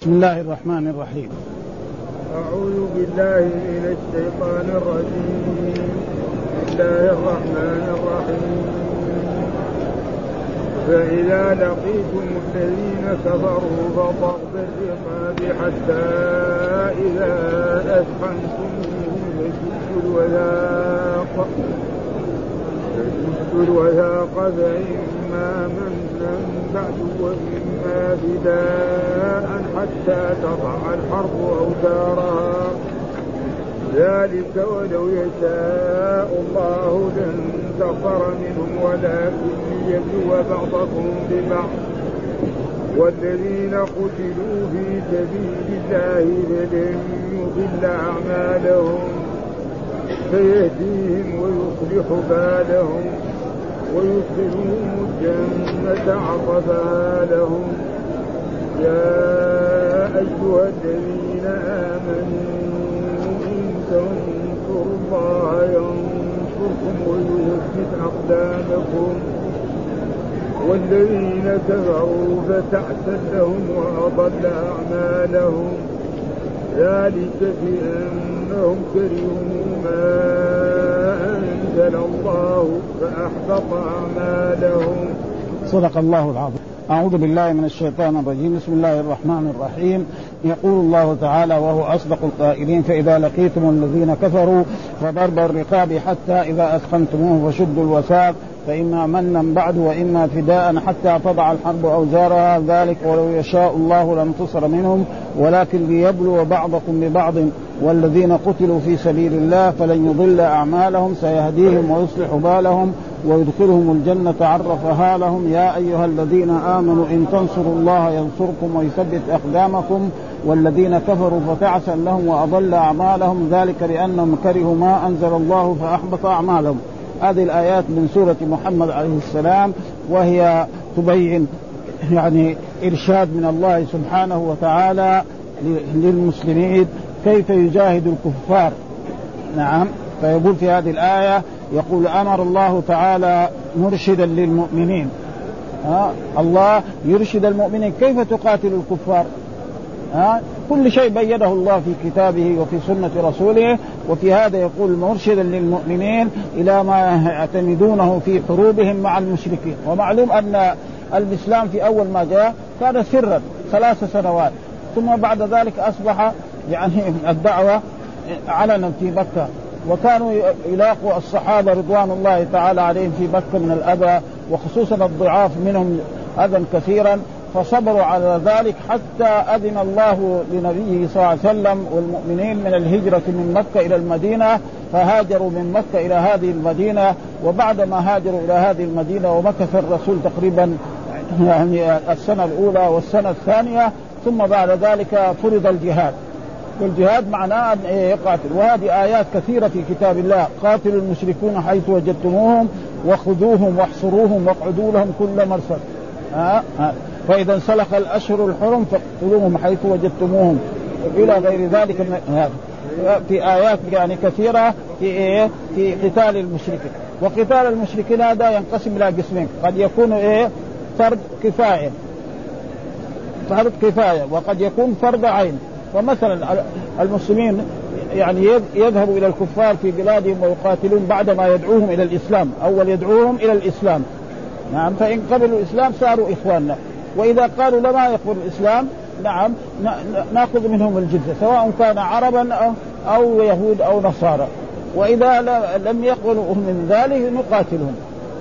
بسم الله الرحمن الرحيم. أعوذ بالله من الشيطان الرجيم. بسم الله الرحمن الرحيم. فإذا لقيتم الذين كفروا فضرب الرقاب حتى إذا أثخنتموهم فشدوا الوثاق فشدوا الوثاق فإما منا بعد وإما فداء حتى تضع الحرب أوتارها ذلك ولو يشاء الله لانتصر منهم ولكن ليبلو بعضكم ببعض. والذين قتلوا في سبيل الله فلن يضل أعمالهم. سيهديهم ويصلح بالهم. ويدخلهم الجنة عرفها لهم. يا أيها الذين آمنوا إن تنصروا الله ينصركم ويثبت أقدامكم. والذين كفروا فتعسا لهم وأضل أعمالهم. ذلك بأنهم كرهوا ما أنزل الله فأحبط أعمالهم. صدق الله العظيم. أعوذ بالله من الشيطان الرجيم. بسم الله الرحمن الرحيم. يقول الله تعالى وهو أصدق القائلين فإذا لقيتم الذين كفروا فضرب الرقاب حتى إذا أثخنتموه فشدوا الوثاق فإما منا بعد وإما فداء حتى تضع الحرب أوزارها. ذلك ولو يشاء الله لانتصر منهم ولكن ليبلو بعضكم ببعض. والذين قتلوا في سبيل الله فلن يضل أعمالهم سيهديهم ويصلح بالهم ويدخلهم الجنة عرفها لهم يا أيها الذين آمنوا إن تنصروا الله ينصركم ويثبت أقدامكم. والذين كفروا فتعسا لهم وأضل أعمالهم. ذلك لأنهم كرهوا ما أنزل الله فأحبط أعمالهم. هذه الآيات من سورة محمد عليه السلام وهي تبين يعني إرشاد من الله سبحانه وتعالى للمسلمين كيف يجاهد الكفار؟ نعم فيقول في هذه الآية يقول أمر الله تعالى مرشدا للمؤمنين. ها الله يرشد المؤمنين. كيف تقاتل الكفار؟ ها كل شيء بينه الله في كتابه وفي سنة رسوله وفي هذا يقول مرشدا للمؤمنين إلى ما يعتمدونه في حروبهم مع المشركين. ومعلوم أن الإسلام في أول ما جاء كان سرا ثلاث سنوات ثم بعد ذلك أصبح يعني الدعوة علنا في مكة. وكانوا يلاقوا الصحابة رضوان الله تعالى عليهم في مكة من الأذى وخصوصا الضعاف منهم أذى كثيرا فصبروا على ذلك حتى أذن الله لنبيه صلى الله عليه وسلم والمؤمنين من الهجرة من مكة إلى المدينة فهاجروا من مكة إلى هذه المدينة وبعد ما هاجروا إلى هذه المدينة ومكث الرسول تقريبا يعني السنة الأولى والسنة الثانية ثم بعد ذلك فرض الجهاد. والجهاد معناه ان يقاتل وهذه آيات كثيرة في كتاب الله. قاتلوا المشركون حيث وجدتموهم وخذوهم واحصروهم واقعدوا لهم كل مرصد. ها ها فإذا انسلخ الأشهر الحرم فاقتلوهم حيث وجدتموهم. إلى غير ذلك من هذا في آيات يعني كثيرة في إيه؟ في قتال المشركين. وقتال المشركين هذا ينقسم إلى قسمين. قد يكون إيه؟ فرض كفاية. فرض كفاية. وقد يكون فرض عين. فمثلا المسلمين يعني يذهبوا إلى الكفار في بلادهم ويقاتلون بعدما يدعوهم إلى الإسلام، أول يدعوهم إلى الإسلام. نعم فإن قبلوا الإسلام صاروا إخواننا، وإذا قالوا لما يقبل الإسلام نعم نأخذ منهم الجزية سواء كان عربا أو يهود أو نصارى. وإذا لم يقبلوا من ذلك نقاتلهم.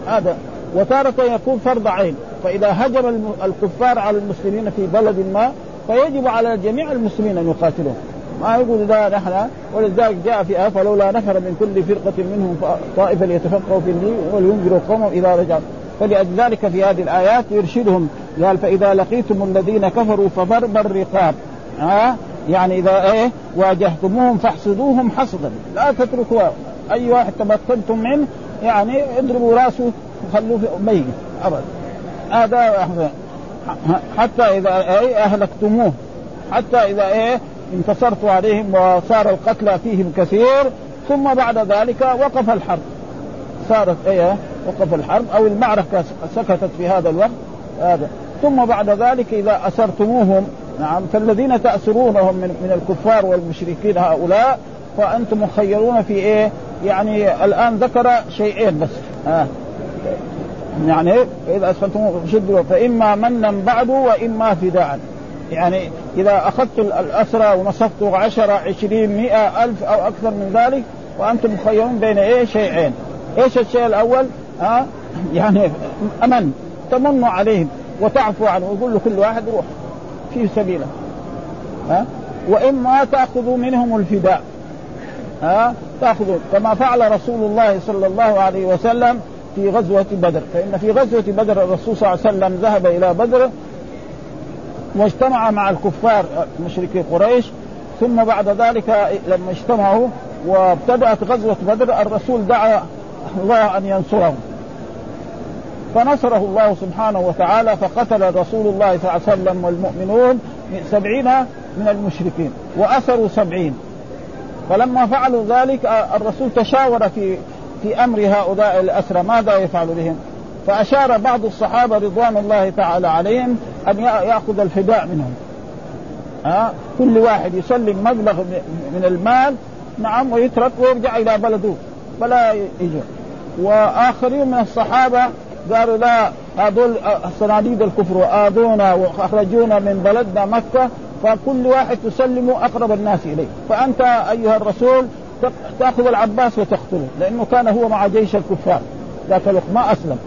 هذا وتارة يكون فرض عين، فإذا هجم الكفار على المسلمين في بلد ما فيجب على جميع المسلمين أن يقاتلوهم ما يقول إذا نحن ولذلك جاء في آية فلولا نفر من كل فرقة منهم طائفة ليتفقهوا في الدين ولينذروا قومهم إذا رجعوا. فلذلك في هذه الآيات يرشدهم قال فإذا لقيتم الذين كفروا فضرب الرقاب. ها؟ يعني إذا إيه واجهتموهم فاحصدوهم حصدا. لا تتركوا أي واحد تمكنتم منه يعني اضربوا راسه وخلوه ميت. أبدا. هذا حتى إذا إيه أهلكتموه. حتى إذا إيه انتصرتوا عليهم وصار القتلى فيهم كثير ثم بعد ذلك وقف الحرب. صارت إيه وقف الحرب أو المعركة سكتت في هذا الوقت هذا. ثم بعد ذلك إذا أسرتموهم نعم فالذين تأسرونهم من, من الكفار والمشركين هؤلاء فأنتم مخيرون في إيه؟ يعني الآن ذكر شيئين بس. آه. يعني إذا أسفلتم شدوا فإما منا بعد وإما فداء. يعني إذا أخذت الأسرى ونصفت عشرة عشرين مئة ألف أو أكثر من ذلك وأنتم مخيرون بين إيه؟ شيئين. إيش الشيء الأول؟ ها؟ يعني أمن. تمن عليهم وتعفو عنه ويقول له كل واحد روح في سبيله. ها؟ وإما تأخذوا منهم الفداء. ها؟ تأخذوا. كما فعل رسول الله صلى الله عليه وسلم في غزوة بدر. فإن في غزوة بدر الرسول صلى الله عليه وسلم ذهب إلى بدر واجتمع مع الكفار مشركي قريش ثم بعد ذلك لما اجتمعوا وابتدأت غزوة بدر الرسول دعا الله أن ينصرهم فنصره الله سبحانه وتعالى فقتل رسول الله صلى الله عليه وسلم والمؤمنون سبعين من المشركين وأسروا سبعين. فلما فعلوا ذلك الرسول تشاور في في أمر هؤلاء الأسرى ماذا يفعل بهم؟ فأشار بعض الصحابة رضوان الله تعالى عليهم أن يأخذ الفداء منهم. ها كل واحد يسلم مبلغ من المال نعم ويترك ويرجع إلى بلده فلا يجوا وآخرين من الصحابة قالوا لا هذول صناديد الكفر وآذونا وأخرجونا من بلدنا مكة فكل واحد تسلم أقرب الناس إليه فأنت أيها الرسول تأخذ العباس وتقتله لأنه كان هو مع جيش الكفار ذاك الوقت ما أسلم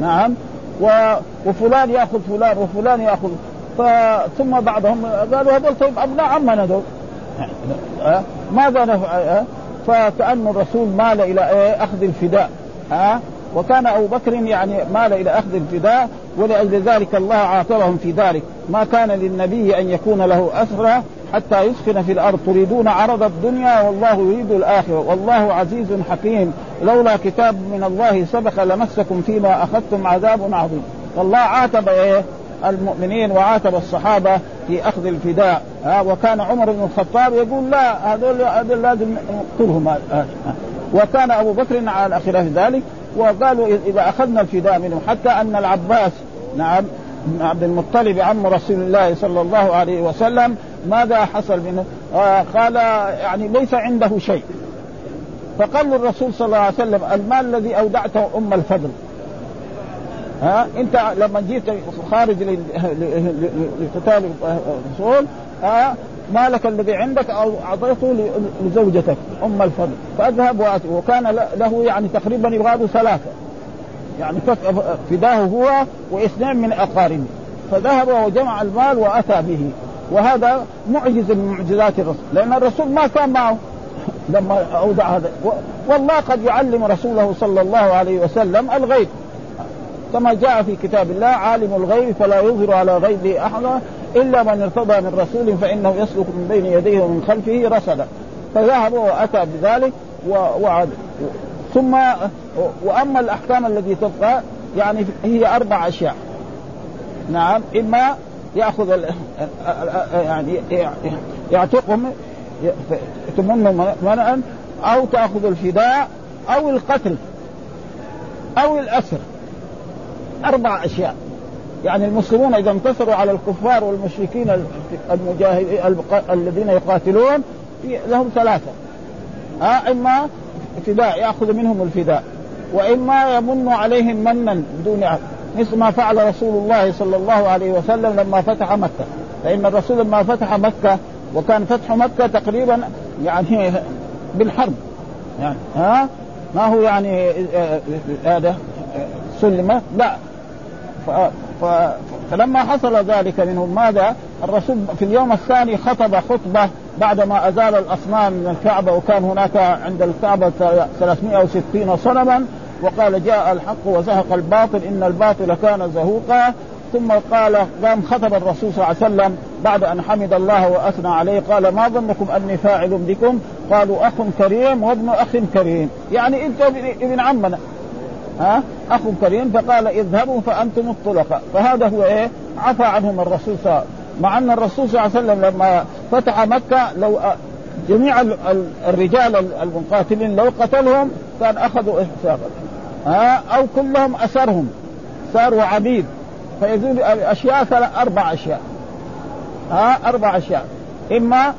نعم و... وفلان يأخذ فلان وفلان يأخذ ف... ثم بعضهم قالوا هذول طيب أبناء عمنا هذول أه؟ ماذا نفعل أه؟ فكأن الرسول مال إلى إيه؟ أخذ الفداء ها أه؟ وكان أبو بكر يعني مال إلى أخذ الفداء ولأجل ذلك الله عاقبهم في ذلك ما كان للنبي أن يكون له اسرى حتى يسخن في الأرض. تريدون عرض الدنيا والله يريد الآخرة. والله عزيز حكيم. لولا كتاب من الله سبق لمسكم فيما أخذتم عذاب عظيم. والله عاتب إيه؟ المؤمنين وعاتب الصحابة في أخذ الفداء. ها وكان عمر بن الخطاب يقول لا هذول هذول لازم نقتلهم. وكان أبو بكر على خلاف ذلك. وقالوا إذا أخذنا الفداء منه حتى أن العباس نعم عبد المطلب عم رسول الله صلى الله عليه وسلم ماذا حصل منه؟ آه قال يعني ليس عنده شيء. فقال للرسول صلى الله عليه وسلم المال الذي أودعته أم الفضل. ها؟ أنت لما جيت خارج لقتال الرسول ها؟ مالك الذي عندك أو أعطيته لزوجتك أم الفضل. فأذهب واتي وكان له يعني تقريبا يغادر ثلاثة. يعني فداه هو واثنين من أقاربه. فذهب وجمع المال وأتى به. وهذا معجز من معجزات الرسول. لأن الرسول ما كان معه. لما أودع هذا. والله قد يعلم رسوله صلى الله عليه وسلم الغيب. كما جاء في كتاب الله عالم الغيب فلا يظهر على غيبه احدا إلا من ارتضى من رسول فإنه يسلك من بين يديه ومن خلفه رصدا فذهب وأتى بذلك وعد ثم وأما الأحكام التي تبقى يعني هي أربع أشياء. نعم إما ياخذ يعني يعتقهم تمن منعا أو تأخذ الفداء أو القتل أو الأسر. أربع أشياء. يعني المسلمون إذا انتصروا على الكفار والمشركين المجاهدين الذين يقاتلون لهم ثلاثة. ها إما فداء يأخذ منهم الفداء وإما يمن عليهم منا بدون مثل ما فعل رسول الله صلى الله عليه وسلم لما فتح مكة. فإن الرسول لما فتح مكة وكان فتح مكة تقريبا يعني بالحرب. يعني ها؟ ما هو يعني آه، آه، هذا سلم؟ لا. فلما حصل ذلك منهم ماذا؟ الرسول في اليوم الثاني خطب خطبة بعدما أزال الأصنام من الكعبة وكان هناك عند الكعبة 360 صنما. وقال جاء الحق وزهق الباطل إن الباطل كان زهوقا ثم قال قام خطب الرسول صلى الله عليه وسلم بعد أن حمد الله وأثنى عليه قال ما ظنكم أني فاعل بكم؟ قالوا أخ كريم وابن أخ كريم. يعني انت ابن عمنا. ها؟ أخ كريم فقال اذهبوا فأنتم الطلقاء فهذا هو إيه؟ عفى عنهم الرسول صلى الله عليه وسلم. مع أن الرسول صلى الله عليه وسلم لما فتح مكة لو جميع الرجال المقاتلين لو قتلهم كان أخذوا ها؟ أو كلهم اسرهم صاروا عبيد فيزول الاشياء أربع أشياء. ها؟ أربع أشياء. إما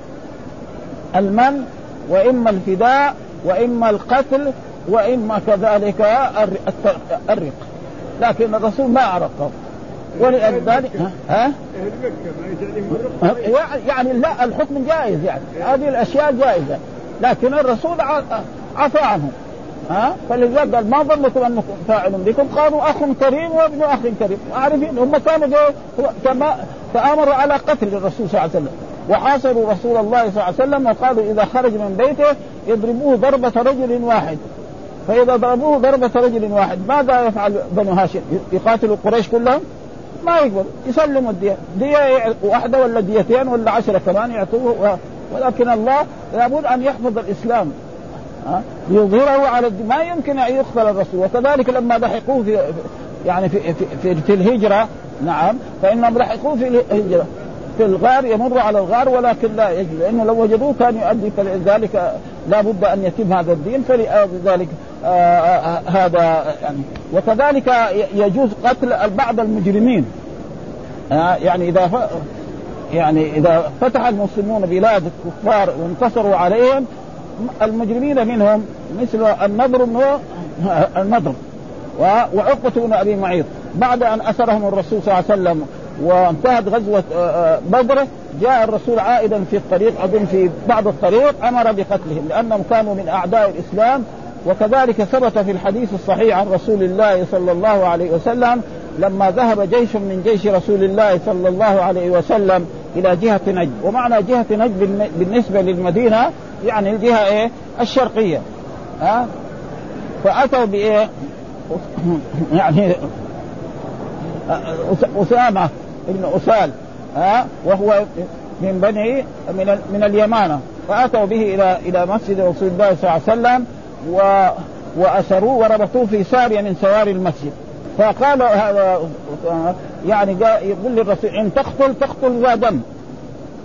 المن وإما الفداء وإما القتل وإما كذلك الرق. لكن الرسول ما عرفه ولذلك ها؟ يعني لا الحكم جائز يعني. هذه الأشياء جائزة. لكن الرسول عفى عنهم. ها؟ فلذلك قال ما ظنكم انكم فاعل بكم. قالوا أخ كريم وابن أخ كريم. عارفين هم كانوا كما تامروا على قتل الرسول صلى الله عليه وسلم. وحاصروا رسول الله صلى الله عليه وسلم وقالوا إذا خرج من بيته يضربوه ضربة رجل واحد. فإذا ضربوه ضربة رجل واحد ماذا يفعل بنو هاشم؟ يقاتلوا قريش كلهم؟ ما يقبل. يسلموا الدية. دية واحدة ولا ديتين ولا عشرة كمان يعطوه. ولكن الله لابد أن يحفظ الإسلام. ليظهره على الدين ما يمكن أن يقتل الرسول. وكذلك لما لحقوه في يعني في في, في, في الهجرة نعم فإنهم لحقوه في الهجرة. في الغار يمر على الغار ولكن لا يجد. لأنه لو وجدوه كان يؤدي فلذلك لا بد أن يتم هذا الدين فلذلك آه, آه، هذا يعني. وكذلك يجوز قتل بعض المجرمين. آه يعني إذا. يعني إذا فتح المسلمون بلاد الكفار وانتصروا عليهم المجرمين منهم مثل النضر بن النضر وعقبة بن أبي معيط. بعد أن أسرهم الرسول صلى الله عليه وسلم وانتهت غزوة آه، آه، بدر جاء الرسول عائدا في الطريق أظن في بعض الطريق أمر بقتلهم لأنهم كانوا من أعداء الإسلام. وكذلك ثبت في الحديث الصحيح عن رسول الله صلى الله عليه وسلم لما ذهب جيش من جيش رسول الله صلى الله عليه وسلم إلى جهة نجد. ومعنى جهة نجد بالنسبة للمدينة يعني الجهة إيه؟ الشرقية. ها؟ فأتوا بإيه؟ يعني أسامة ابن أسال ها؟ وهو من بني من من اليمانة. فأتوا به إلى إلى مسجد رسول الله صلى الله عليه وسلم و وأسروه وربطوه في سارية من سواري المسجد. فقال هذا يعني يقول للرسول إن تقتل تقتل ذا دم.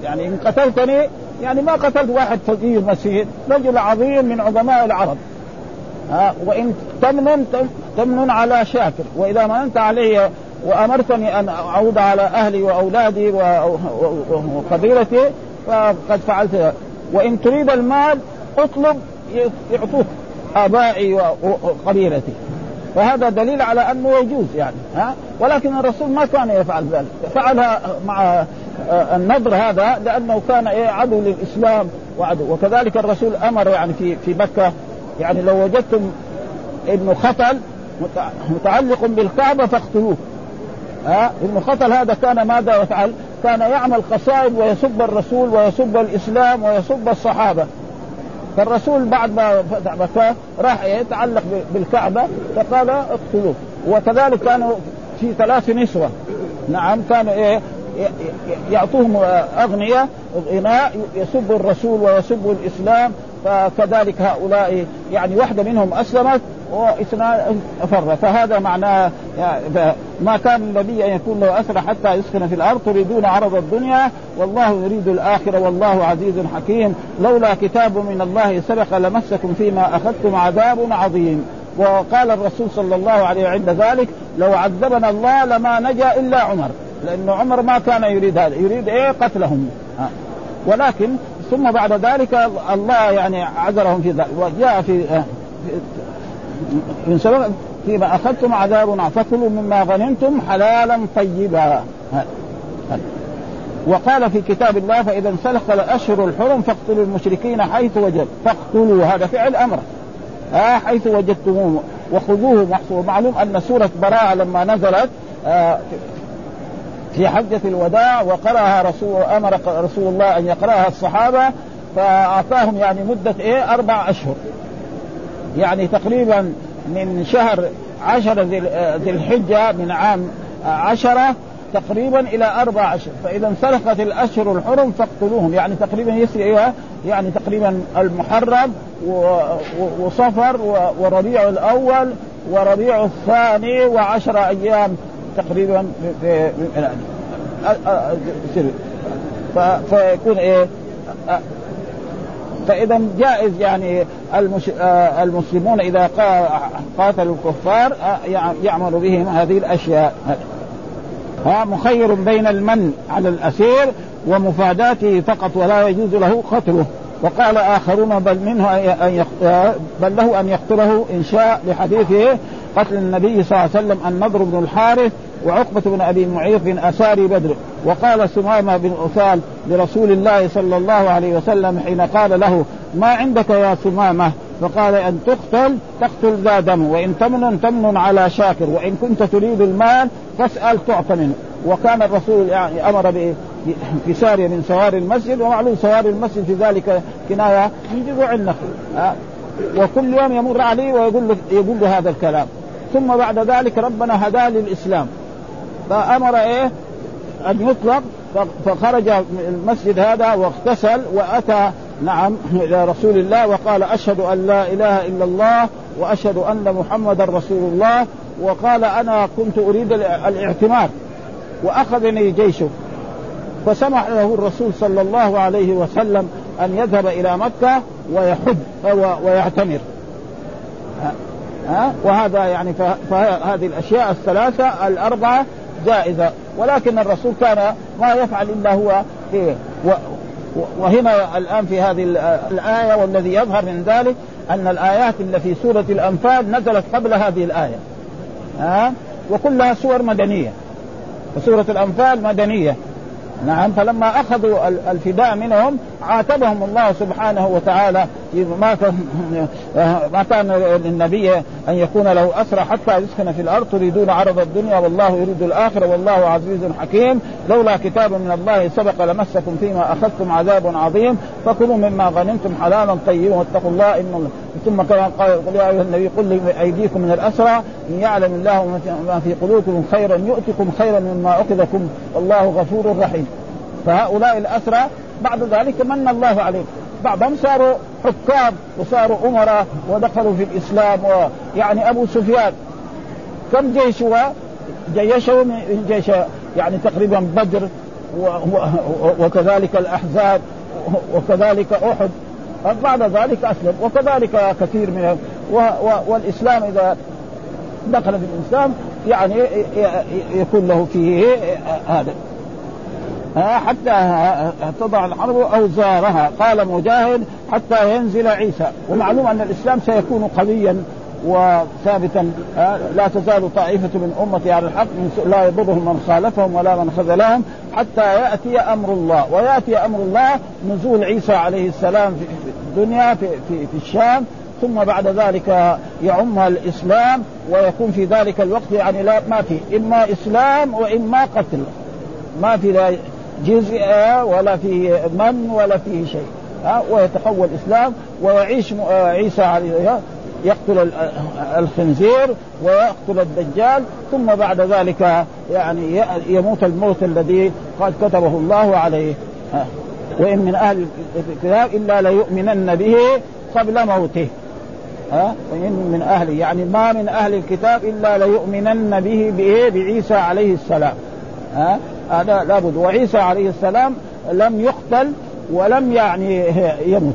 يعني إن قتلتني يعني ما قتلت واحد فقير مسير رجل عظيم من عظماء العرب. ها وإن تمنن تمنن على شاكر. وإذا مننت علي وأمرتني أن أعود على أهلي وأولادي وقبيلتي فقد فعلت. وإن تريد المال اطلب يعطوك آبائي وقبيلتي. فهذا دليل على أنه يجوز يعني ها. ولكن الرسول ما كان يفعل ذلك. فعلها مع النضر هذا لأنه كان إيه عدو للإسلام وعدو. وكذلك الرسول أمر يعني في في مكة. يعني لو وجدتم ابن خطل متعلق بالكعبة فاقتلوه. ها ابن خطل هذا كان ماذا يفعل؟ كان يعمل قصائد ويسب الرسول ويسب الإسلام ويسب الصحابة. فالرسول بعد ما فتح مكة راح يتعلق بالكعبة فقال اقتلوه. وكذلك كانوا في ثلاث نسوة. نعم كانوا إيه يعطوهم اغنياء غناء يسب الرسول ويسب الإسلام فكذلك هؤلاء يعني واحدة منهم أسلمت وإثنان فر فهذا معناه يعني ما كان النبي أن يكون له اسرى حتى يسخن في الأرض تريدون عرض الدنيا والله يريد الآخرة والله عزيز حكيم. لولا كتاب من الله سبق لمسكم فيما أخذتم عذاب عظيم. وقال الرسول صلى الله عليه عند ذلك لو عذبنا الله لما نجا إلا عمر. لأنه عمر ما كان يريد هذا يريد إيه؟ قتلهم. ولكن ثم بعد ذلك الله يعني عذرهم في ذلك. وجاء في من سبب فيما أخذتم عذاب فكلوا مما غنمتم حلالا طيبا. وقال في كتاب الله فإذا انسلخ الأشهر الحرم فاقتلوا المشركين حيث وجد فاقتلوا هذا فعل أمر. آه حيث وجدتموه. وخذوه محصور معلوم أن سورة براءة لما نزلت آه في حجة الوداع وقرأها رسول أمر رسول الله أن يقرأها الصحابة فأعطاهم يعني مدة إيه؟ أربع أشهر. يعني تقريبا من شهر عشر ذي الحجة من عام عشرة تقريبا إلى أربع أشهر. فإذا انسلخت الأشهر الحرم فاقتلوهم. يعني تقريبا يسري إيه؟ يعني تقريبا المحرم وصفر وربيع الأول وربيع الثاني وعشر أيام. تقريبا في فيكون إيه فاذا جائز يعني. المسلمون إذا قاتلوا الكفار يعمل بهم هذه الأشياء ها مخير بين المن على الأسير ومفاداته فقط ولا يجوز له قتله وقال آخرون بل منه أن بل له أن يقتله إن شاء لحديثه قتل النبي صلى الله عليه وسلم النضر بن الحارث وعقبة بن أبي معيط أساري بدر وقال سمامة بن أثال لرسول الله صلى الله عليه وسلم حين قال له ما عندك يا سمامة؟ فقال أن تقتل تقتل ذا دم وإن تمن تمن على شاكر وإن كنت تريد المال فاسأل تعطى منه. وكان الرسول يعني أمر به في سارية من سواري المسجد ومعلوم سواري المسجد في ذلك كناية من جذوع النخل وكل يوم يمر عليه ويقول له يقول له هذا الكلام. ثم بعد ذلك ربنا هداه للإسلام. فأمر إيه؟ أن يطلق فخرج من المسجد هذا واغتسل وأتى نعم إلى رسول الله وقال أشهد أن لا إله إلا الله وأشهد أن محمدا رسول الله وقال أنا كنت أريد الاعتمار وأخذني جيشه. فسمح له الرسول صلى الله عليه وسلم أن يذهب إلى مكة ويحج ويعتمر. ها؟ وهذا يعني فهذه الأشياء الثلاثة الأربعة جائزه ولكن الرسول كان ما يفعل إلا هو إيه وهنا الآن في هذه الآية والذي يظهر من ذلك أن الآيات اللي في سورة الأنفال نزلت قبل هذه الآية. ها؟ وكلها سور مدنية. وسوره الأنفال مدنية. نعم فلما أخذوا الفداء منهم عاتبهم الله سبحانه وتعالى. ما ما كان للنبي أن يكون له أسرى حتى يسكن في الأرض تريدون عرض الدنيا والله يريد الآخرة والله عزيز حكيم. لولا كتاب من الله سبق لمسكم فيما أخذتم عذاب عظيم. فكلوا مما غنمتم حلالا طيبا واتقوا الله إن ثم كما قال يا أيها النبي قل لأيديكم من الأسرى إن يعلم الله ما في قلوبكم خيرا يؤتكم خيرا مما أخذكم والله غفور رحيم. فهؤلاء الأسرى بعد ذلك من الله عليهم. بعضهم صاروا حكام وصاروا أمراء ودخلوا في الإسلام ويعني أبو سفيان. كم جيش جيشه من جيش يعني تقريبا بدر وكذلك الأحزاب وكذلك أحد. بعد ذلك أسلم. وكذلك كثير من والإسلام إذا دخل في الإسلام يعني يكون له فيه هذا. حتى تضع الحرب أوزارها. قال مجاهد حتى ينزل عيسى. ومعلوم أن الإسلام سيكون قويا وثابتا لا تزال طائفة من أمتي على الحق لا يضرهم من خالفهم ولا من خذلهم حتى يأتي أمر الله. ويأتي أمر الله نزول عيسى عليه السلام في الدنيا في, في, في الشام. ثم بعد ذلك يعمها الإسلام ويكون في ذلك الوقت يعني لا ما في إما إسلام وإما قتل. ما في جزء ولا فيه من ولا فيه شيء. ها ويتحول الإسلام ويعيش عيسى عليه يقتل الخنزير ويقتل الدجال ثم بعد ذلك يعني يموت الموت الذي قد كتبه الله عليه. وإن من أهل الكتاب إلا ليؤمنن به قبل موته. ها وإن من أهل يعني ما من أهل الكتاب إلا ليؤمنن به به بعيسى عليه السلام. ها هذا لابد. وعيسى عليه السلام لم يقتل ولم يعني يمت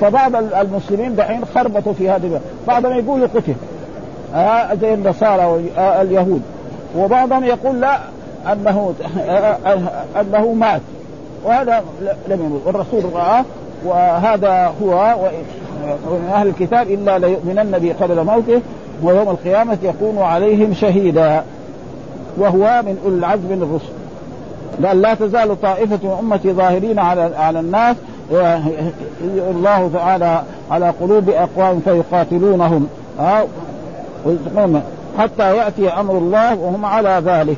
فبعض المسلمين دحين خربطوا في هذه بعضهم يقول قتل. آه زي النصارى واليهود وبعضهم يقول لا أنه أنه مات. وهذا لم يموت. والرسول رآه وهذا هو ومن أهل الكتاب إلا ليؤمنن به قبل موته ويوم القيامة يكون عليهم شهيدا. وهو من أولي العزم الرسل قال لا تزال طائفة من أمتي ظاهرين على على الناس الله تعالى على قلوب أقوام فيقاتلونهم. حتى يأتي أمر الله وهم على ذلك.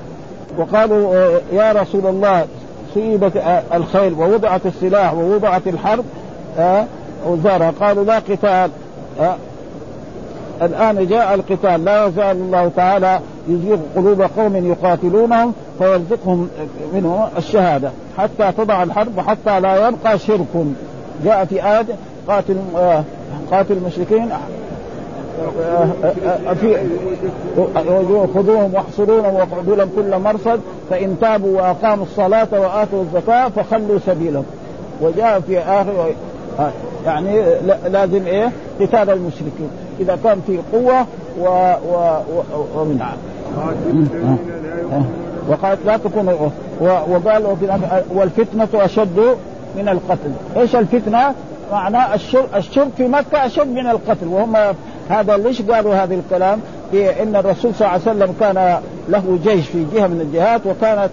وقالوا يا رسول الله صيبت الخيل ووضعت السلاح ووضعت الحرب. وزارها قالوا لا قتال. الآن جاء القتال. لا يزال الله تعالى يزيغ قلوب قوم يقاتلونهم فيرزقهم منه الشهادة. حتى تضع الحرب وحتى لا يبقى شرك. جاء في آية قاتل آه، قاتل المشركين. في خذوهم واحصروهم واقعدوا لهم كل مرصد. فإن تابوا وأقاموا الصلاة وآتوا الزكاة فخلوا سبيلهم. وجاء في آه، يعني لازم إيه؟ قتال المشركين. إذا كان في قوة و, و... و... ومنع وقالت لا تكونوا وقال والفتنة أشد من القتل. إيش الفتنة؟ معناه الشرك في مكة أشد من القتل. وهم هذا ليش قالوا هذا الكلام؟ إن الرسول صلى الله عليه وسلم كان له جيش في جهة من الجهات وكانت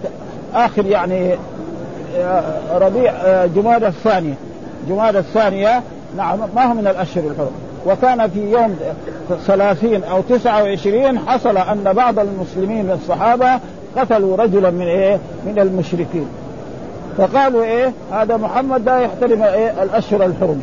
آخر يعني آه، ربيع آه، جمادى الثانية. جمادى الثانية نعم ما هو من الأشهر الحرم. وكان في يوم ثلاثين أو تسعة وعشرين حصل أن بعض المسلمين من الصحابة قتلوا رجلا من إيه؟ من المشركين. فقالوا إيه؟ هذا محمد لا يحترم إيه؟ الأشهر الحرم.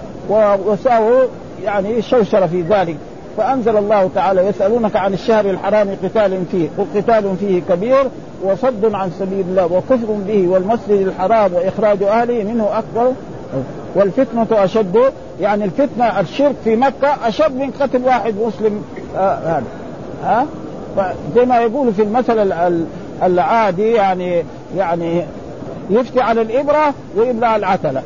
وساووا يعني شوشر في ذلك. فأنزل الله تعالى يسألونك عن الشهر الحرام قتال فيه قل قتال فيه كبير وصد عن سبيل الله وكفر به والمسجد الحرام وإخراج أهله منه أكبر. والفتنة أشد يعني الفتنة الشرك في مكة أشد من قتل واحد مسلم آه هذا. ها؟ زي ما يقول في المثل العادي يعني يعني يفتي على الإبرة ويبلع العتلة.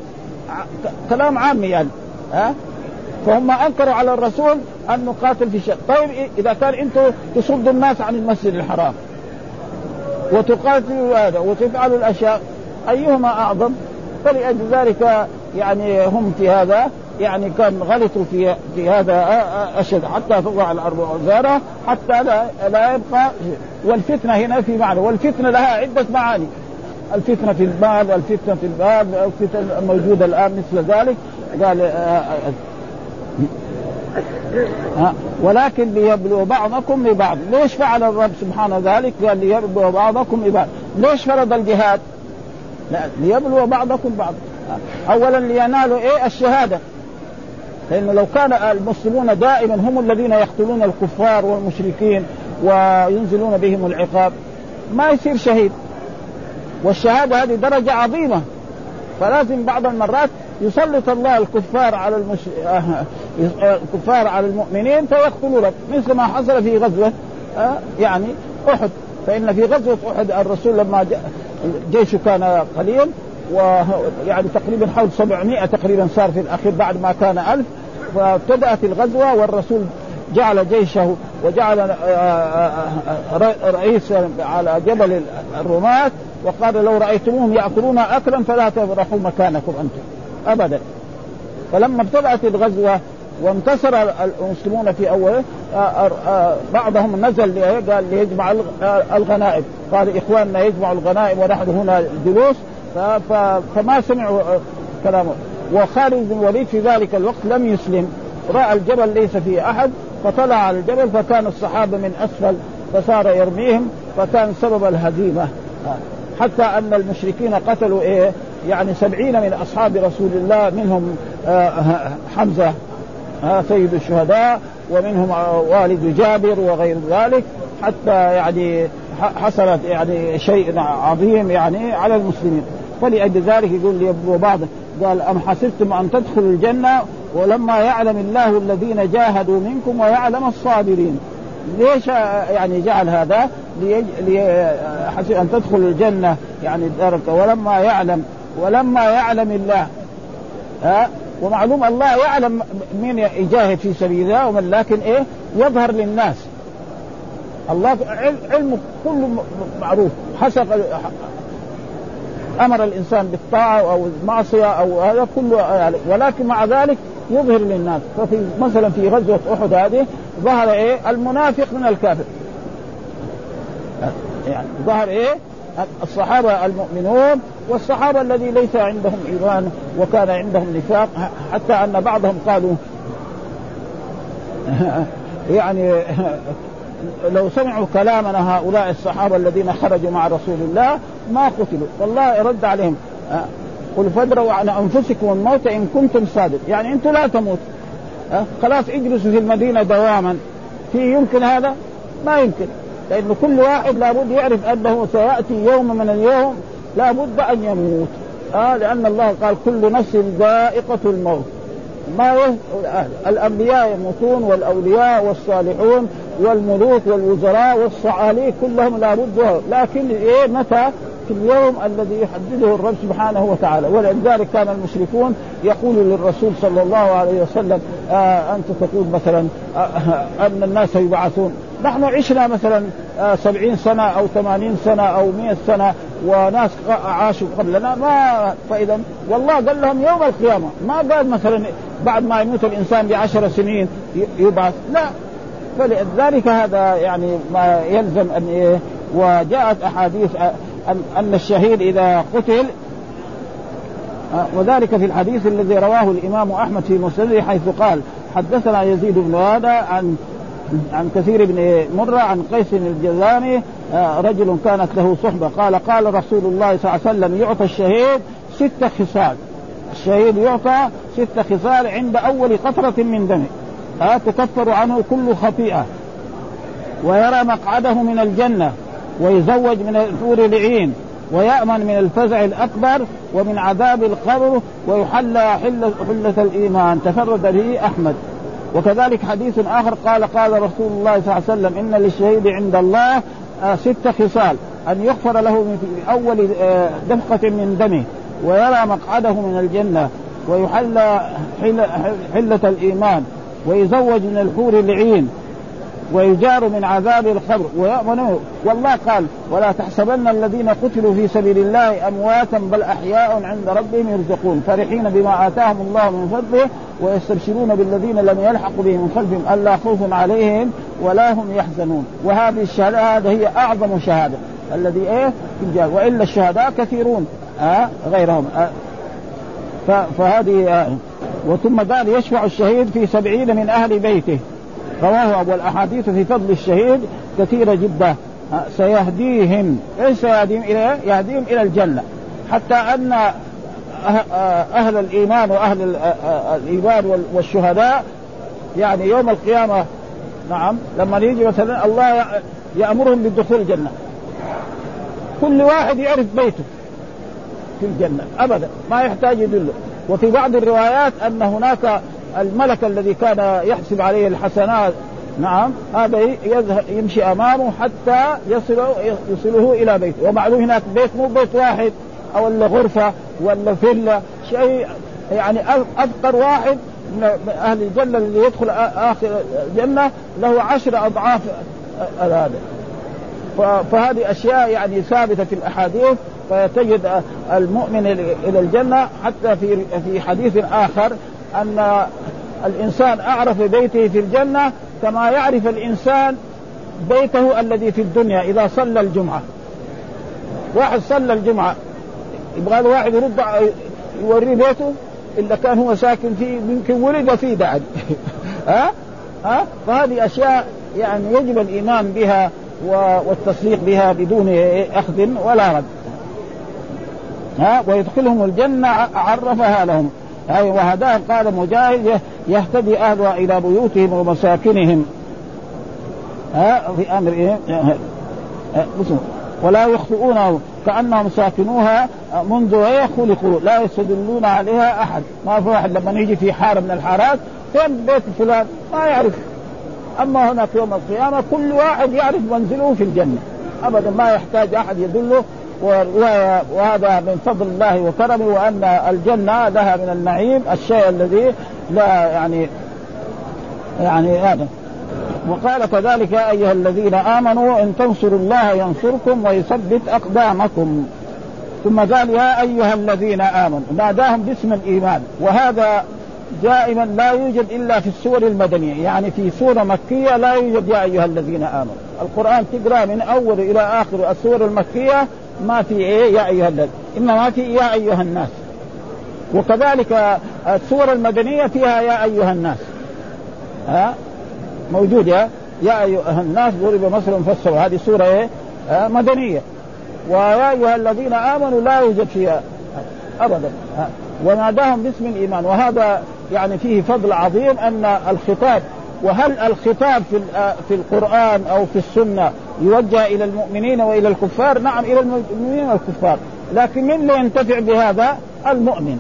كلام عامي يعني ها؟ فهم أنكروا على الرسول أن نقاتل في شيء طيب إذا كان أنتم تصدوا الناس عن المسجد الحرام وتقاتلوا هذا وتفعلوا الأشياء أيهما أعظم؟ فلأجل ذلك يعني هم في هذا يعني كان غلطوا في في هذا أشد حتى تضع الأرض اوزارها حتى لا لا يبقى. والفتنة هنا في معنى والفتنة لها عدة معاني. الفتنة في المال الفتنه في الباب الفتنه الموجوده الآن مثل ذلك. قال ولكن ليبلو بعضكم ببعض ليش فعل الرب سبحانه ذلك؟ قال ليبلو بعضكم ببعض ليش فرض الجهاد؟ لا ليبلو بعضكم بعض. اولا لينالوا إيه؟ الشهادة. لأنه لو كان المسلمون دائما هم الذين يقتلون الكفار والمشركين وينزلون بهم العقاب ما يصير شهيد. والشهادة هذه درجة عظيمة. فلازم بعض المرات يسلط الله الكفار على المش... الكفار على المؤمنين فيقتلون. مثل ما حصل في غزوة آه، يعني أحد. فإن في غزوة أحد الرسول لما جيشه كان قليل ويعني تقريبا حول 700 تقريبا صار في الأخير بعد ما كان ألف. فابتدأت الغزوة والرسول جعل جيشه وجعل آه، آه، آه، رئيس على جبل الرماة وقال لو رأيتموهم يأكلون أكلا فلا تبرحوا مكانكم أنتم. أبدا. فلما ابتدأت الغزوة وانتصر المسلمون في أوله بعضهم نزل قال ليجمع الغنائم. قال إخواننا يجمع الغنائم ونحن هنا جلوس. فما سمعوا كلامه. وخالد بن الوليد في ذلك الوقت لم يسلم. رأى الجبل ليس فيه أحد فطلع على الجبل فكان الصحابة من أسفل فصار يرميهم فكان سبب الهزيمة. حتى أن المشركين قتلوا إيه؟ يعني سبعين من أصحاب رسول الله منهم آه، حمزة سيد الشهداء ومنهم والد جابر وغير ذلك. حتى يعني حصلت يعني شيء عظيم يعني على المسلمين. فلأجل ذلك يقول ليبلو بعض قال أم حسبتم أن تدخلوا الجنة؟ ولما يعلم الله الذين جاهدوا منكم ويعلم الصابرين. ليش يعني جعل هذا؟ لحسب أن تدخلوا الجنة يعني درك ولما يعلم ولما يعلم الله. ها؟ ومعلوم الله يعلم مين يجاهد في سبيل الله ومن لكن إيه؟ يظهر للناس. الله علمه كله معروف. حسب أمر الإنسان بالطاعة أو المعصية أو هذا كله يعني ولكن مع ذلك يظهر للناس. ففي مثلا في غزوة أحد هذه ظهر إيه؟ المنافق من الكافر. يعني ظهر إيه؟ الصحابة المؤمنون والصحابة الذي ليس عندهم إيمان وكان عندهم نفاق حتى أن بعضهم قالوا يعني لو سمعوا كلامنا هؤلاء الصحابة الذين خرجوا مع رسول الله ما قتلوا. والله رد عليهم. قل فادروا عن أنفسكم الموت إن كنتم صادق. يعني أنتم لا تموت خلاص اجلسوا في المدينة دواما. في يمكن هذا؟ ما يمكن. لأن كل واحد لابد يعرف أنه سيأتي يوم من اليوم لابد أن يموت. آه. لأن الله قال كل نفس ذائقة الموت. ما. الأنبياء يموتون والأولياء والصالحون والملوك والوزراء والصعاليك كلهم لابد لكن إيه متى؟ في اليوم الذي يحدده الرب سبحانه وتعالى. ولذلك كان المشركون يقول للرسول صلى الله عليه وسلم آه أنت تقول مثلا آه أن الناس يبعثون. نحن عشنا مثلا آه، سبعين سنة أو ثمانين سنة أو مئة سنة وناس عاشوا قبلنا ما فإذا والله قال لهم يوم القيامة ما قال مثلا بعد ما يموت الإنسان بعشر سنين يبعث لا. فلذلك هذا يعني ما يلزم أن إيه وجاءت أحاديث أن, الشهيد إذا قتل وذلك في الحديث الذي رواه الإمام أحمد في مسنده حيث قال حدثنا يزيد بن هذا عن عن كثير بن مرة عن قيس الجزاني آه، رجل كانت له صحبة. قال قال رسول الله صلى الله عليه وسلم يعطى الشهيد ست خصال. الشهيد يعطى ست خصال عند أول قطرة من دمه آه تكفر عنه كل خطيئة. ويرى مقعده من الجنة ويزوج من الحور العين ويأمن من الفزع الأكبر ومن عذاب القبر ويحلى حلة, حلة الإيمان. تفرد به أحمد. وكذلك حديث آخر قال قال رسول الله صلى الله عليه وسلم إن للشهيد عند الله آه، ست خصال أن يغفر له من أول آه، دفقة من دمه ويرى مقعده من الجنة ويحلى حلة الإيمان ويزوج من الحور العين ويجار من عذاب القبر. ويأمن والله قال ولا تحسبن الذين قتلوا في سبيل الله أمواتا بل أحياء عند ربهم يرزقون. فرحين بما آتاهم الله من فضله ويستبشرون بالذين لم يلحقوا بهم من خلفهم ألا خوف عليهم ولا هم يحزنون. وهذه الشهادة هي أعظم شهادة. الذي إيه؟ وإلا الشهداء كثيرون. آه غيرهم. آه فهذه آه وثم قال يشفع الشهيد في سبعين من أهل بيته. رواه أبو الأحاديث في فضل الشهيد كثيرة جدا. سيهديهم إيش سيهديهم إلى يهديهم إلى الجنة. حتى أن أه- أهل الإيمان وأهل الإيمان والشهداء يعني يوم القيامة نعم لما يجي مثلا الله يأمرهم بالدخول الجنة. كل واحد يعرف بيته في الجنة ابدا ما يحتاج يدله. وفي بعض الروايات أن هناك الملك الذي كان يحسب عليه الحسنات نعم هذا يذهب يمشي أمامه حتى يصل يصله إلى بيته. ومعلوم هناك بيت مو بيت واحد أو ولا غرفة ولا فيلا شيء يعني افقر واحد من أهل الجنة اللي يدخل آخر الجنة له عشر أضعاف هذا فهذه أشياء يعني ثابتة في الأحاديث فتجد المؤمن إلى الجنة حتى في في حديث آخر أن الإنسان أعرف بيته في الجنة كما يعرف الإنسان بيته الذي في الدنيا إذا صلى الجمعة. واحد صلى الجمعة. يبغى له واحد يرد يوريه بيته إلا كان هو ساكن فيه يمكن ولد فيه بعد. ها؟ ها؟ فهذه أشياء يعني يجب الإيمان بها والتصديق بها بدون أخذ ولا رد. ها؟ ويدخلهم الجنة عرفها لهم. أي وهداهم قال مجاهد يهتدي أهلها إلى بيوتهم ومساكنهم. ها في أمر إيه؟ ولا يخطئونه كأنهم ساكنوها منذ خلقوا. لا يستدلون عليها أحد. ما في واحد لما يجي في حارة من الحارات فين بيت فلان؟ ما يعرف. أما هناك يوم القيامة كل واحد يعرف منزله في الجنة. أبدا ما يحتاج أحد يدله وهذا من فضل الله وكرمه وأن الجنة لها من النعيم الشيء الذي لا يعني يعني هذا. وقال كذلك يا أيها الذين آمنوا إن تنصروا الله ينصركم ويثبت أقدامكم. ثم قال يا أيها الذين آمنوا ناداهم باسم الإيمان. وهذا دائما لا يوجد إلا في السور المدنية يعني في سورة مكية لا يوجد يا أيها الذين آمنوا. القرآن تقرأ من أول إلى آخر السور المكية ما في إيه يا أيها الذين إنما في يا أيها الناس. وكذلك السور المدنية فيها يا أيها الناس. ها؟ موجوده يا أيها الناس ضرب مثل فسروا هذه سورة إيه؟ مدنية. ويا أيها الذين آمنوا لا يوجد فيها ابدا. وناداهم باسم الإيمان. وهذا يعني فيه فضل عظيم أن الخطاب وهل الخطاب في في القرآن أو في السنة يوجه إلى المؤمنين وإلى الكفار؟ نعم إلى المؤمنين والكفار، لكن من لا ينتفع بهذا؟ المؤمن.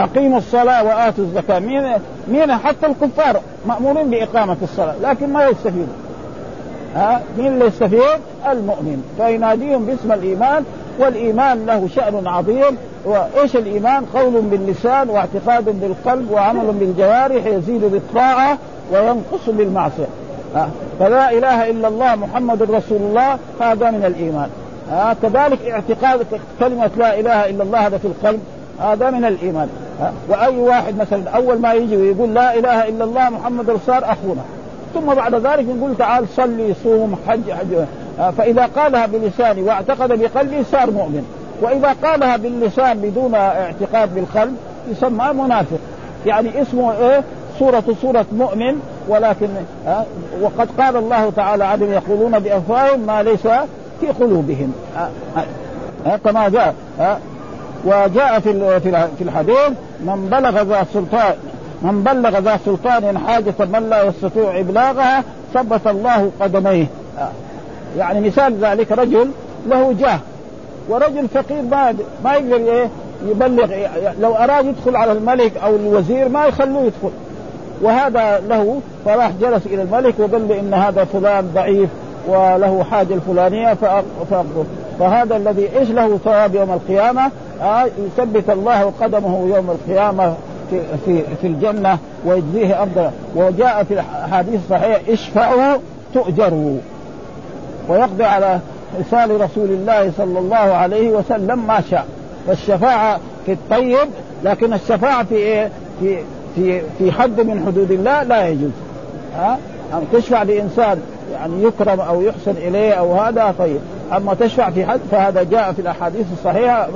أقيموا الصلاة وآتوا الزكاة، مين مين حتى الكفار مأمورين بإقامة الصلاة، لكن ما يستفيدون. ها مين اللي يستفيد؟ المؤمن، فيناديهم باسم الإيمان والإيمان له شأن عظيم وإيش الإيمان؟ قول باللسان واعتقاد بالقلب وعمل بالجوارح يزيد بالطاعة وينقص بالمعصية فلا إله إلا الله محمد رسول الله هذا من الإيمان. كذلك اعتقاد كلمة لا إله إلا الله هذا في القلب هذا من الإيمان. آه وأي واحد مثلا أول ما يجي ويقول لا إله إلا الله محمد صار أخونا. ثم بعد ذلك نقول تعال صلي صوم حج حج. فإذا قالها بلسانه واعتقد بقلبه صار مؤمن. وإذا قالها باللسان بدون اعتقاد بالقلب يسمى منافق. يعني اسمه إيه؟ صورة صورة مؤمن ولكن أه وقد قال الله تعالى عنهم يقولون بأفواههم ما ليس في قلوبهم. أه كما جاء أه وجاء في في الحديث من بلغ ذا سلطان من بلغ ذا سلطان حاجة من لا يستطيع إبلاغها ثبت الله قدميه. يعني مثال ذلك رجل له جاه ورجل فقير ما ما يقدر إيه يبلغ لو أراد يدخل على الملك أو الوزير ما يخلوه يدخل. وهذا له فراح جلس إلى الملك وقال له إن هذا فلان ضعيف وله حاجة الفلانية فأقبل. فهذا الذي إيش له ثواب يوم القيامة؟ آه يثبت الله قدمه يوم القيامة في في في الجنة ويجزيه أفضل. وجاء في الحديث الصحيح اشفعوا تؤجروا. ويقضي على رسال رسول الله صلى الله عليه وسلم ما شاء. فالشفاعة في الطيب لكن الشفاعة في إيه؟ في في في حد من حدود الله لا يجوز. ها؟ أن تشفع لإنسان يعني يكرم أو يحسن إليه أو هذا طيب. أما تشفع في حد فهذا جاء في الأحاديث الصحيحة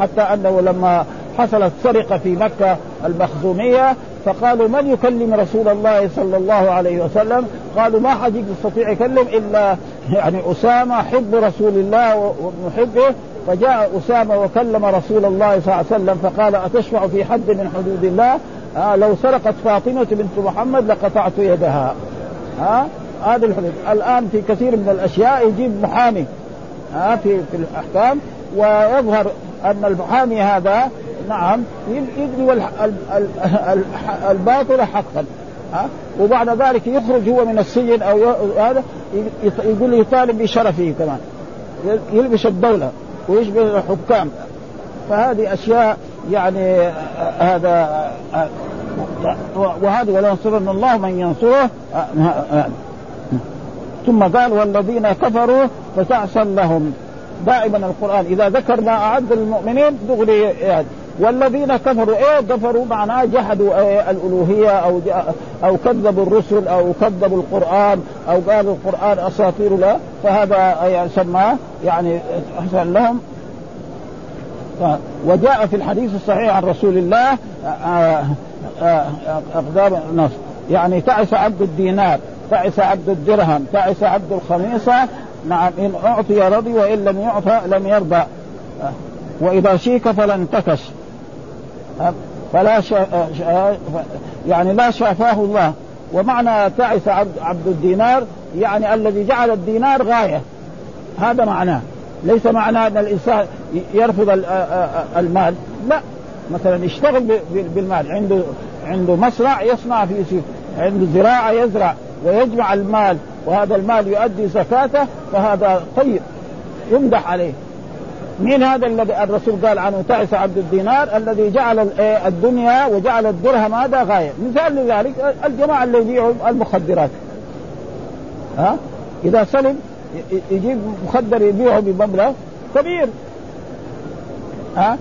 حتى أنه لما حصلت سرقة في مكة المخزومية فقالوا من يكلم رسول الله صلى الله عليه وسلم؟ قالوا ما حد يستطيع يكلم إلا يعني أسامة حب رسول الله ومحبه فجاء أسامة وكلم رسول الله صلى الله عليه وسلم فقال أتشفع في حد من حدود الله؟ آه لو سرقت فاطمة بنت محمد لقطعت يدها. ها هذه الحدود الآن في كثير من الأشياء يجيب محامي ها في في الأحكام ويظهر أن المحامي هذا نعم يدري الباطل حقا ها وبعد ذلك يخرج هو من السجن أو هذا يقول يطالب بشرفه كمان يلبس الدولة ويشبه الحكام. فهذه أشياء يعني هذا وهذا ولا ينصرن الله من ينصره. ثم قال والذين كفروا فتعسا لهم. دائما القرآن إذا ذكر ما أعد للمؤمنين دغري يعني والذين كفروا إيه كفروا؟ معناه جحدوا إيه الألوهية أو أو كذبوا الرسل أو كذبوا القرآن أو قالوا القرآن أساطير لا. فهذا يسمى يعني احسن لهم. وجاء في الحديث الصحيح عن رسول الله أقدام النص يعني تعس عبد الدينار تعس عبد الدرهم تعس عبد الخميصة نعم إن أعطي رضي وإن لم يعطى لم يرضى. وإذا شيك فلا انتكش فلا شا... يعني لا شافاه الله. ومعنى تعس عبد, عبد الدينار يعني الذي جعل الدينار غاية. هذا معناه. ليس معناه أن الإنسان يرفض المال. لا. مثلا يشتغل بالمال. عنده عنده مصنع يصنع فيه عنده زراعة يزرع ويجمع المال. وهذا المال يؤدي زكاته فهذا طيب. يمدح عليه. مين هذا الذي الرسول قال عنه؟ تعس عبد الدينار الذي جعل الدنيا وجعل الدرهم هذا غاية. مثال لذلك الجماعة اللي يبيعوا المخدرات. ها؟ إذا سلم يجيب مخدر يبيعه بمبلغ كبير. ها؟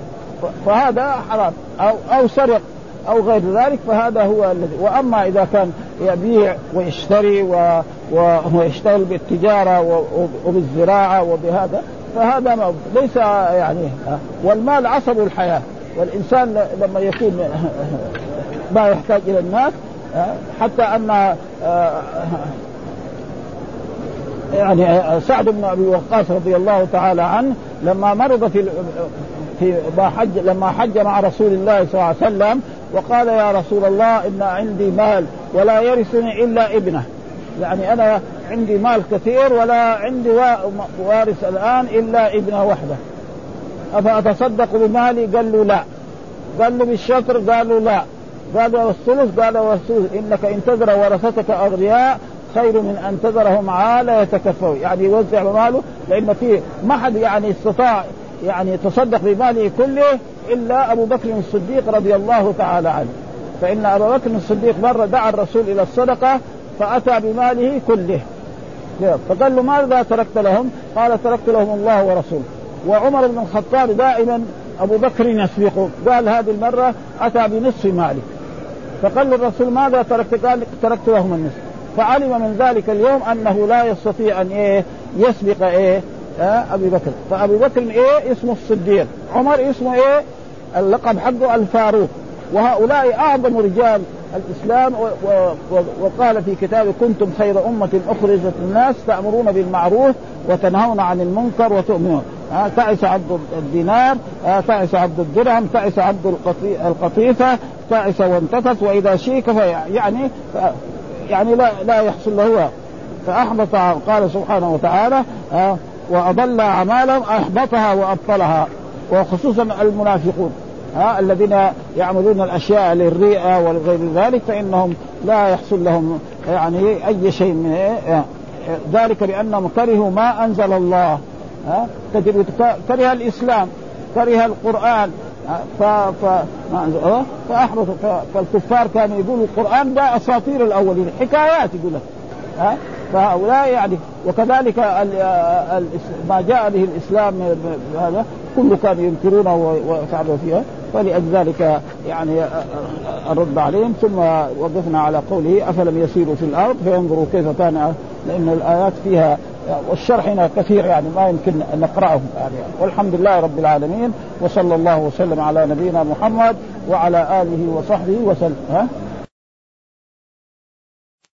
فهذا حرام. أو أو سرق أو غير ذلك فهذا هو الذي وأما إذا كان يبيع ويشتري و... و... ويشتغل بالتجارة وبالزراعة وبهذا فهذا ما ليس يعني والمال عصب الحياة. والإنسان لما يكون ما يحتاج إلى الناس حتى أن يعني سعد بن أبي وقاص رضي الله تعالى عنه لما مرض في في حج لما حج مع رسول الله صلى الله عليه وسلم وقال يا رسول الله إن عندي مال ولا يرثني إلا ابنه. يعني أنا عندي مال كثير ولا عندي وارث الآن إلا ابنه وحده. افاتصدق بمالي؟ قال له لا. قال له بالشطر؟ قالوا لا. قال له الثلث؟ قال له الثلث. إنك إن تذر ورثتك أغنياء خير من أن تذرهم عالة يتكفوا يعني يوزع ماله لأن في ما حد يعني استطاع يعني يتصدق بماله كله إلا أبو بكر الصديق رضي الله تعالى عنه. فإن ابا بكر الصديق مرة دعا الرسول إلى الصدقة فأتى بماله كله. فقال له ماذا تركت لهم؟ قال تركت لهم الله ورسوله. وعمر بن الخطاب دائما أبو بكر يسبقه. قال هذه المرة أتى بنصف ماله. فقال له الرسول ماذا تركت؟ قال تركت لهم النصف. فعلم من ذلك اليوم أنه لا يستطيع أن إيه يسبق إيه آه أبي بكر. فابي بكر إيه اسمه الصديق. عمر اسمه إيه اللقب حقه الفاروق. وهؤلاء أعظم رجال الإسلام و و وقال في كتابه كنتم خير أمة أخرجت الناس تأمرون بالمعروف وتنهون عن المنكر وتؤمنون. آه تعس عبد الدينار آه تعس عبد الدرهم تعس عبد القطيفة تعس وانتفت وإذا شيك يعني يعني لا لا يحصل له فأحبط قال سبحانه وتعالى وأضل أعمالهم أحبطها وأبطلها. وخصوصا المنافقون ها الذين يعملون الأشياء للرئه وغير ذلك فإنهم لا يحصل لهم يعني أي شيء من ذلك بانهم كرهوا ما أنزل الله ها كره الإسلام كره القرآن ف ف فاحبط فالكفار كانوا يقولوا القرآن ده أساطير الأولين حكايات يقول لك ها؟ فهؤلاء يعني وكذلك ما جاء به الإسلام هذا كله كانوا ينكرونه ويفعلوا فيها. فلذلك يعني الرد عليهم. ثم وقفنا على قوله أفلم يسيروا في الأرض؟ فينظروا كيف كان لأن الآيات فيها والشرح هنا كثير يعني ما يمكن نقرأه يعني. والحمد لله رب العالمين وصلى الله وسلم على نبينا محمد وعلى آله وصحبه وسلم. ها؟